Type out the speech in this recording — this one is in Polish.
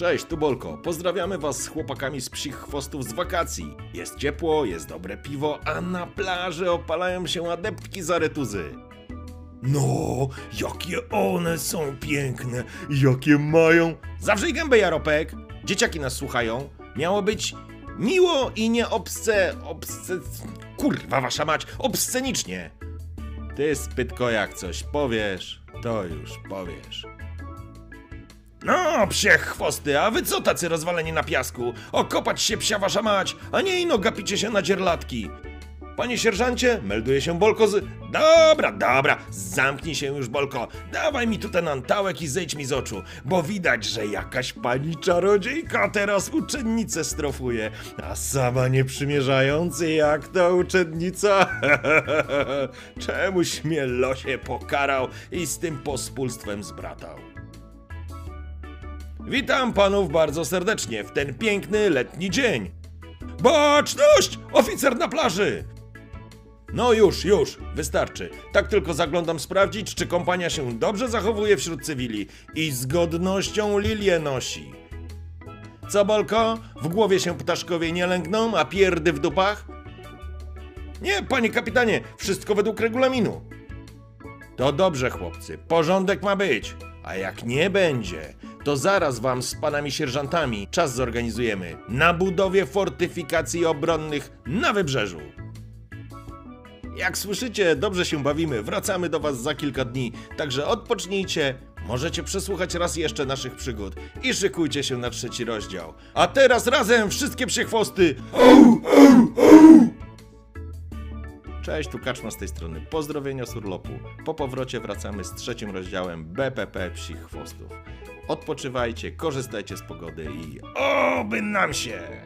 Cześć, tu Bolko. Pozdrawiamy Was z chłopakami z psich chwostów z wakacji. Jest ciepło, jest dobre piwo, a na plaży opalają się adeptki z aretuzy. No, jakie one są piękne, jakie mają... Zawrzyj gębę, Jaropek! Dzieciaki nas słuchają. Miało być miło i nie obsce... obsce... Kurwa wasza mać, obscenicznie! Ty, spytko, jak coś powiesz, to już powiesz. No, psie chwosty, a wy co tacy rozwaleni na piasku? Okopać się psia wasza mać, a nie ino gapicie się na dzierlatki. Panie sierżancie, melduje się Bolko z... Dobra, dobra, zamknij się już, Bolko. Dawaj mi tu ten antałek i zejdź mi z oczu, bo widać, że jakaś pani czarodziejka teraz uczennicę strofuje, a sama nie przymierzający jak ta uczennica. Czemuś mnie losie pokarał i z tym pospólstwem zbratał. Witam panów bardzo serdecznie w ten piękny letni dzień. Baczność! Oficer na plaży! No już, już, wystarczy. Tak tylko zaglądam sprawdzić, czy kompania się dobrze zachowuje wśród cywili i z godnością lilię nosi. Co, Bolko? W głowie się ptaszkowie nie lęgną, a pierdy w dupach? Nie, panie kapitanie, wszystko według regulaminu. To dobrze, chłopcy, porządek ma być. A jak nie będzie, to zaraz wam z panami sierżantami czas zorganizujemy na budowie fortyfikacji obronnych na wybrzeżu. Jak słyszycie, dobrze się bawimy, wracamy do was za kilka dni, także odpocznijcie, możecie przesłuchać raz jeszcze naszych przygód i szykujcie się na trzeci rozdział. A teraz razem wszystkie przychwosty! Cześć, tu Kaczma z tej strony. Pozdrowienia z urlopu. Po powrocie wracamy z trzecim rozdziałem BPP Psich Chwostów. Odpoczywajcie, korzystajcie z pogody i oby nam się!